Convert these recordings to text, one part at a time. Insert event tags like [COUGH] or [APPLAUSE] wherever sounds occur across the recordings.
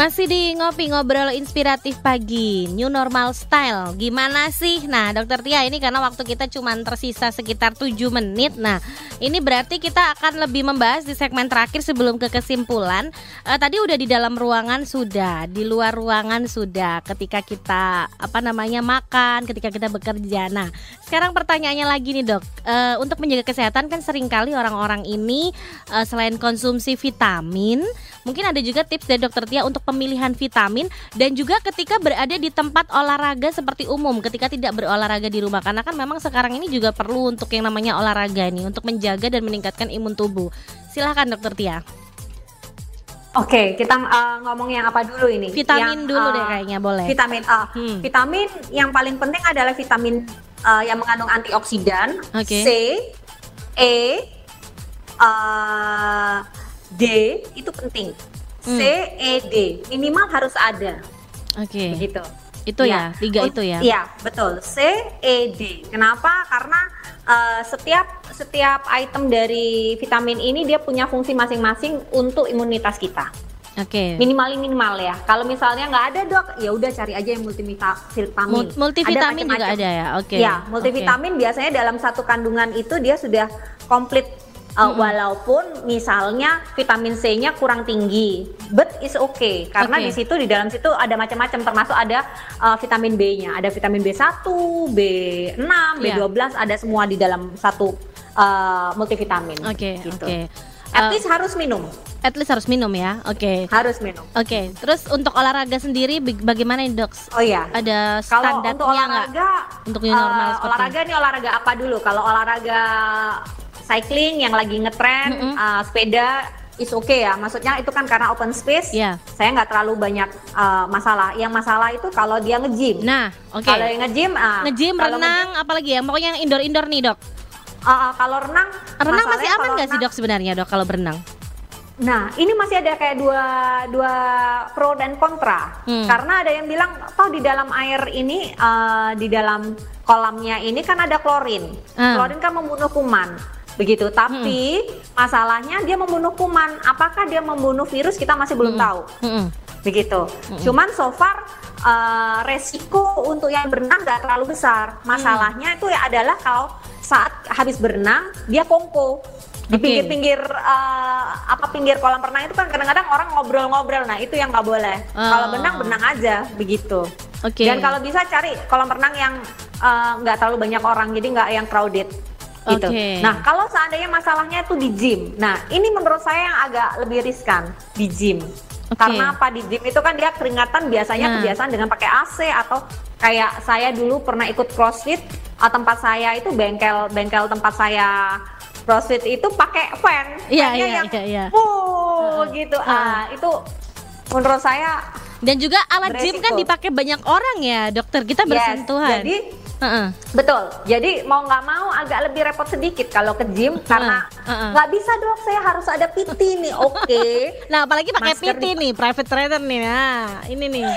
Masih di ngopi ngobrol inspiratif pagi New normal style. Gimana sih? Nah dokter Tia ini karena waktu kita cuma tersisa sekitar 7 menit. Nah ini berarti kita akan lebih membahas di segmen terakhir sebelum ke kesimpulan. Uh, Tadi udah di dalam ruangan sudah Di luar ruangan sudah Ketika kita apa namanya makan Ketika kita bekerja. Nah sekarang pertanyaannya lagi nih dok. Uh, Untuk menjaga kesehatan kan sering kali orang-orang ini uh, Selain konsumsi vitamin Mungkin ada juga tips dari dokter Tia untuk pemilihan vitamin dan juga ketika berada di tempat olahraga seperti umum ketika tidak berolahraga di rumah karena kan memang sekarang ini juga perlu untuk yang namanya olahraga nih untuk menjaga dan meningkatkan imun tubuh. Silahkan dokter Tia. Oke, kita uh, ngomong yang apa dulu ini? Vitamin yang, dulu uh, deh kayaknya boleh. Vitamin A. Uh, hmm. Vitamin yang paling penting adalah vitamin uh, yang mengandung antioksidan, okay. C, E, uh, D itu penting. C E D minimal harus ada. Oke. Okay. Begitu. Itu ya, ya tiga itu ya. Iya betul. C E D. Kenapa? Karena uh, setiap setiap item dari vitamin ini dia punya fungsi masing-masing untuk imunitas kita. Oke. Okay. Minimal minimal ya. Kalau misalnya nggak ada dok, ya udah cari aja yang multivitamin. Multivitamin ada juga ada ya. Oke. Okay. Ya, multivitamin okay. biasanya dalam satu kandungan itu dia sudah komplit Uh, hmm. Walaupun misalnya vitamin C-nya kurang tinggi, but is okay karena okay. di situ di dalam situ ada macam-macam termasuk ada uh, vitamin B-nya, ada vitamin B1, B6, yeah. B12 ada semua di dalam satu uh, multivitamin. Oke, okay, gitu. oke. Okay. At least uh, harus minum. At least harus minum ya, oke. Okay. Harus minum. Oke, okay. terus untuk olahraga sendiri bagaimana nih dok? Oh iya. Ada standarnya untuk olahraga, Untuk new normal uh, olahraga ini olahraga apa dulu? Kalau olahraga cycling yang lagi ngetren mm -hmm. uh, sepeda is okay ya. Maksudnya itu kan karena open space. Yeah. Saya nggak terlalu banyak uh, masalah. Yang masalah itu kalau dia ngejim. Nah, oke. Okay. Kalau yang ngejim, uh, ngejim, renang, nge apalagi ya. Pokoknya yang indoor-indoor nih dok. Uh, uh, kalau renang, renang masih aman nggak sih dok sebenarnya dok kalau berenang? Nah, ini masih ada kayak dua dua pro dan kontra. Hmm. Karena ada yang bilang, toh di dalam air ini, uh, di dalam kolamnya ini kan ada klorin. Hmm. Klorin kan membunuh kuman begitu. Tapi hmm. masalahnya dia membunuh kuman. Apakah dia membunuh virus kita masih belum hmm. tahu. Hmm. Begitu. Hmm. Cuman so far uh, resiko untuk yang berenang gak terlalu besar. Masalahnya hmm. itu ya adalah kalau saat habis berenang dia kongko di pinggir-pinggir uh, apa pinggir kolam renang itu kan kadang-kadang orang ngobrol-ngobrol nah itu yang nggak boleh oh. kalau benang benang aja begitu okay. dan kalau bisa cari kolam renang yang eh, nggak uh, terlalu banyak orang jadi nggak yang crowded gitu. Okay. Nah, kalau seandainya masalahnya itu di gym. Nah, ini menurut saya yang agak lebih riskan di gym. Okay. Karena apa di gym itu kan dia keringatan biasanya nah. kebiasaan dengan pakai AC atau kayak saya dulu pernah ikut CrossFit uh, tempat saya itu bengkel bengkel tempat saya CrossFit itu pakai fan. Iya, iya, yang iya, iya. Uh, gitu. Uh. Ah, itu menurut saya dan juga alat beresiko. gym kan dipakai banyak orang ya, dokter. Kita bersentuhan. Yes, jadi Uh-uh. Betul. Jadi mau nggak mau agak lebih repot sedikit kalau ke gym uh-uh. karena nggak uh-uh. bisa dok. Saya harus ada PT nih. Oke. Okay. [LAUGHS] nah apalagi pakai PT nih, private trainer nih. Nah ini nih.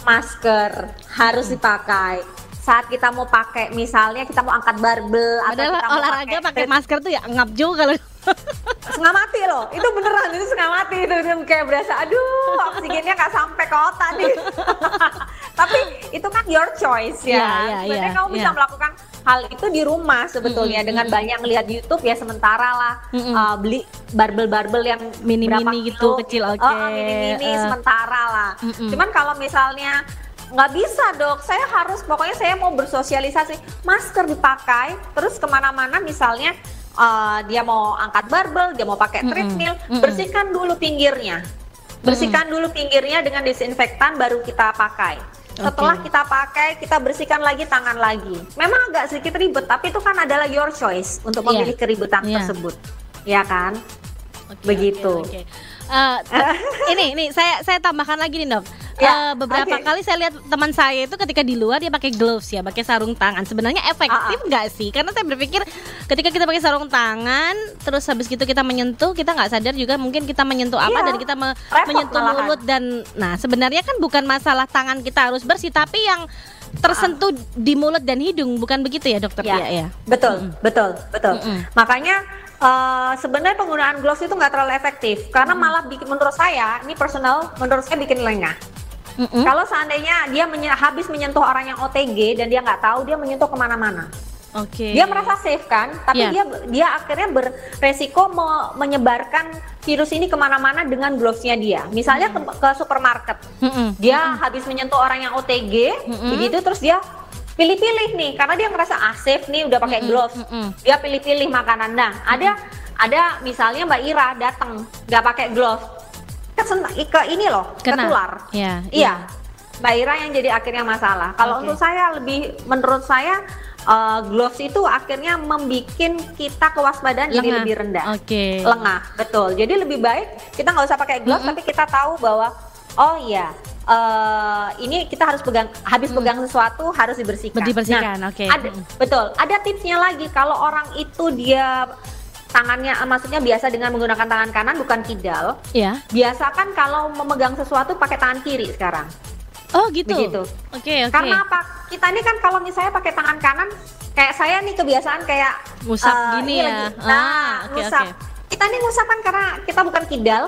Masker harus dipakai saat kita mau pakai misalnya kita mau angkat barbel atau kita mau olahraga pakai masker tuh ya ngap juga kalau [LAUGHS] setengah mati loh itu beneran itu setengah mati itu, itu kayak berasa aduh oksigennya nggak sampai ke otak nih [LAUGHS] tapi itu kan your choice ya, yeah, yeah, sebenarnya yeah, kamu yeah. bisa melakukan hal itu di rumah sebetulnya mm -hmm. dengan banyak lihat YouTube ya sementara lah mm -hmm. uh, beli barbel-barbel yang mini-mini gitu kecil oke okay. uh, mini-mini uh. sementara lah mm -hmm. cuman kalau misalnya nggak bisa dok saya harus pokoknya saya mau bersosialisasi masker dipakai terus ke mana-mana misalnya uh, dia mau angkat barbel, dia mau pakai treadmill, mm -hmm. bersihkan dulu pinggirnya. Bersihkan mm -hmm. dulu pinggirnya dengan disinfektan baru kita pakai. Setelah okay. kita pakai, kita bersihkan lagi tangan lagi. Memang agak sedikit ribet, tapi itu kan adalah your choice untuk iya. memilih yeah. keributan yeah. tersebut. Ya kan? Okay, Begitu. Okay, okay. Uh, ini ini saya saya tambahkan lagi nih dok ya, uh, beberapa okay. kali saya lihat teman saya itu ketika di luar dia pakai gloves ya, pakai sarung tangan. Sebenarnya efektif ah, ah. nggak uh -uh. sih? Karena saya berpikir ketika kita pakai sarung tangan, terus habis gitu kita menyentuh, kita nggak sadar juga mungkin kita menyentuh apa yeah. dan kita me menyentuh malahan. mulut dan nah sebenarnya kan bukan masalah tangan kita harus bersih, tapi yang tersentuh di mulut dan hidung, bukan begitu ya dokter ya? ya? Betul, mm -hmm. betul, betul. Mm -hmm. Makanya uh, sebenarnya penggunaan gloves itu nggak terlalu efektif karena mm malah bikin menurut saya ini personal menurut saya bikin lengah. Mm -hmm. Kalau seandainya dia menye habis menyentuh orang yang OTG dan dia nggak tahu dia menyentuh ke mana-mana. Oke. Okay. Dia merasa safe kan, tapi yeah. dia dia akhirnya beresiko me menyebarkan virus ini ke mana-mana dengan glovesnya dia. Misalnya mm -hmm. ke, ke supermarket, mm -hmm. dia mm -hmm. habis menyentuh orang yang OTG, mm -hmm. begitu terus dia pilih-pilih nih, karena dia merasa ah safe nih udah pakai mm -hmm. gloves, mm -hmm. dia pilih-pilih makanan. Nah, mm -hmm. ada ada misalnya Mbak Ira datang nggak pakai gloves, ke, ke ini loh, Kena. ketular. Iya. Yeah. Mbak Ira yang jadi akhirnya masalah. Kalau okay. untuk saya lebih, menurut saya uh, gloves itu akhirnya membuat kita kewaspadaan lengah. jadi lebih rendah. Oke. Okay. Lengah, betul. Jadi lebih baik kita nggak usah pakai gloves, mm -hmm. tapi kita tahu bahwa oh iya. Uh, ini kita harus pegang habis pegang sesuatu harus dibersihkan. Dibersihkan, nah, oke. Okay. Ada, betul. Ada tipsnya lagi kalau orang itu dia tangannya maksudnya biasa dengan menggunakan tangan kanan bukan kidal. Iya. Biasakan kalau memegang sesuatu pakai tangan kiri sekarang. Oh gitu. Begitu. Oke okay, oke. Okay. Karena apa? Kita ini kan kalau misalnya pakai tangan kanan, kayak saya nih kebiasaan kayak ngusap uh, gini ya. Lagi, nah, ah, okay, ngusap. Okay. Kita ini ngusap kan karena kita bukan kidal,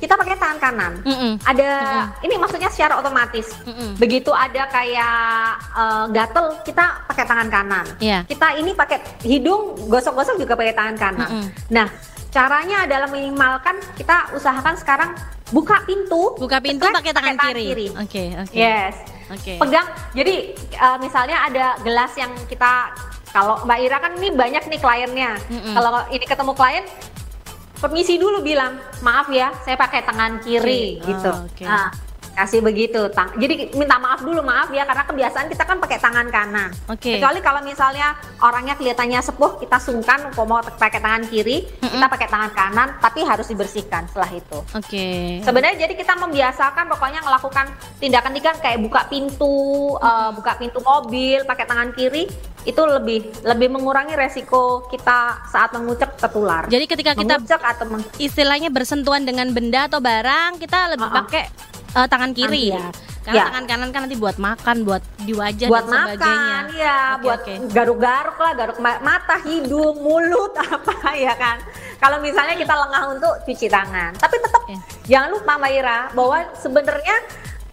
kita pakai tangan kanan. Mm -mm. Ada mm -mm. ini maksudnya secara otomatis. Mm -mm. Begitu ada kayak uh, gatel, kita pakai tangan kanan. Yeah. Kita ini pakai hidung gosok-gosok juga pakai tangan kanan. Mm -mm. Nah, caranya adalah minimalkan kita usahakan sekarang buka pintu buka pintu pakai tangan, tangan kiri oke okay, oke okay. yes oke okay. pegang jadi uh, misalnya ada gelas yang kita kalau Mbak Ira kan ini banyak nih kliennya mm -mm. kalau ini ketemu klien permisi dulu bilang maaf ya saya pakai tangan kiri okay. gitu oh, okay. nah, kasih begitu tang jadi minta maaf dulu maaf ya karena kebiasaan kita kan pakai tangan kanan okay. kecuali kalau misalnya orangnya kelihatannya sepuh kita sungkan kok mau pakai tangan kiri mm -hmm. kita pakai tangan kanan tapi harus dibersihkan setelah itu oke okay. sebenarnya jadi kita membiasakan pokoknya melakukan tindakan-tindakan kayak buka pintu mm -hmm. uh, buka pintu mobil pakai tangan kiri itu lebih lebih mengurangi resiko kita saat mengucap tertular. Jadi ketika kita atau istilahnya bersentuhan dengan benda atau barang, kita lebih uh -uh. pakai uh, tangan kiri ya. Karena ya. tangan kanan kan nanti buat makan, buat di wajah buat dan sebagainya. Makan, ya, okay, buat garuk-garuk lah, garuk mata, hidung, mulut [LAUGHS] apa ya kan. Kalau misalnya kita lengah untuk cuci tangan, tapi tetap okay. jangan lupa Mbak Ira bahwa sebenarnya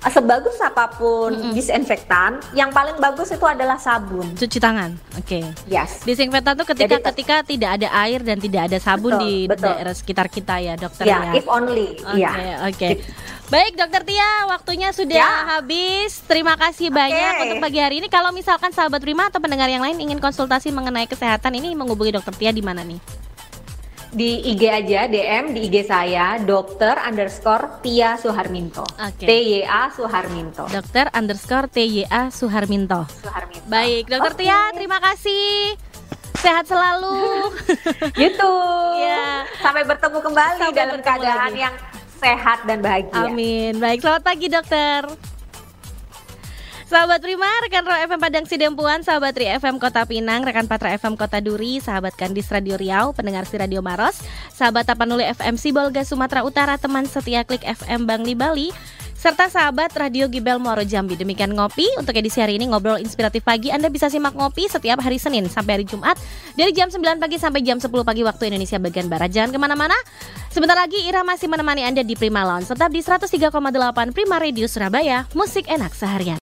sebagus apa pun mm -hmm. disinfektan, yang paling bagus itu adalah sabun. Cuci tangan. Oke. Okay. Yes. Disinfektan itu ketika Jadi, ketika tidak ada air dan tidak ada sabun betul, di betul. daerah sekitar kita ya, dokter ya. ya. if only. Oke, okay, ya. oke. Okay. Baik Dokter Tia, waktunya sudah ya. habis. Terima kasih okay. banyak untuk pagi hari ini. Kalau misalkan sahabat Prima atau pendengar yang lain ingin konsultasi mengenai kesehatan ini menghubungi Dokter Tia di mana nih? Di IG aja, DM di IG saya, Dokter underscore Tia Suharminto. Okay. T Y A Suharminto. Dokter underscore T Y A Suharminto. Suharminto. Baik, Dokter okay. Tia, terima kasih sehat selalu. YouTube. [LAUGHS] ya. Sampai bertemu kembali Sampai dalam bertemu keadaan lagi. yang sehat dan bahagia. Amin. Baik, selamat pagi dokter. Sahabat Prima, rekan Ro FM Padang Sidempuan, sahabat Tri FM Kota Pinang, rekan Patra FM Kota Duri, sahabat Kandis Radio Riau, pendengar si Radio Maros, sahabat Tapanuli FM Sibolga Sumatera Utara, teman setia Klik FM Bangli Bali, serta sahabat Radio Gibel Moro Jambi. Demikian ngopi untuk edisi hari ini ngobrol inspiratif pagi. Anda bisa simak ngopi setiap hari Senin sampai hari Jumat dari jam 9 pagi sampai jam 10 pagi waktu Indonesia bagian barat. Jangan ke mana-mana. Sebentar lagi Ira masih menemani Anda di Prima Lounge. Tetap di 103,8 Prima Radio Surabaya. Musik enak seharian.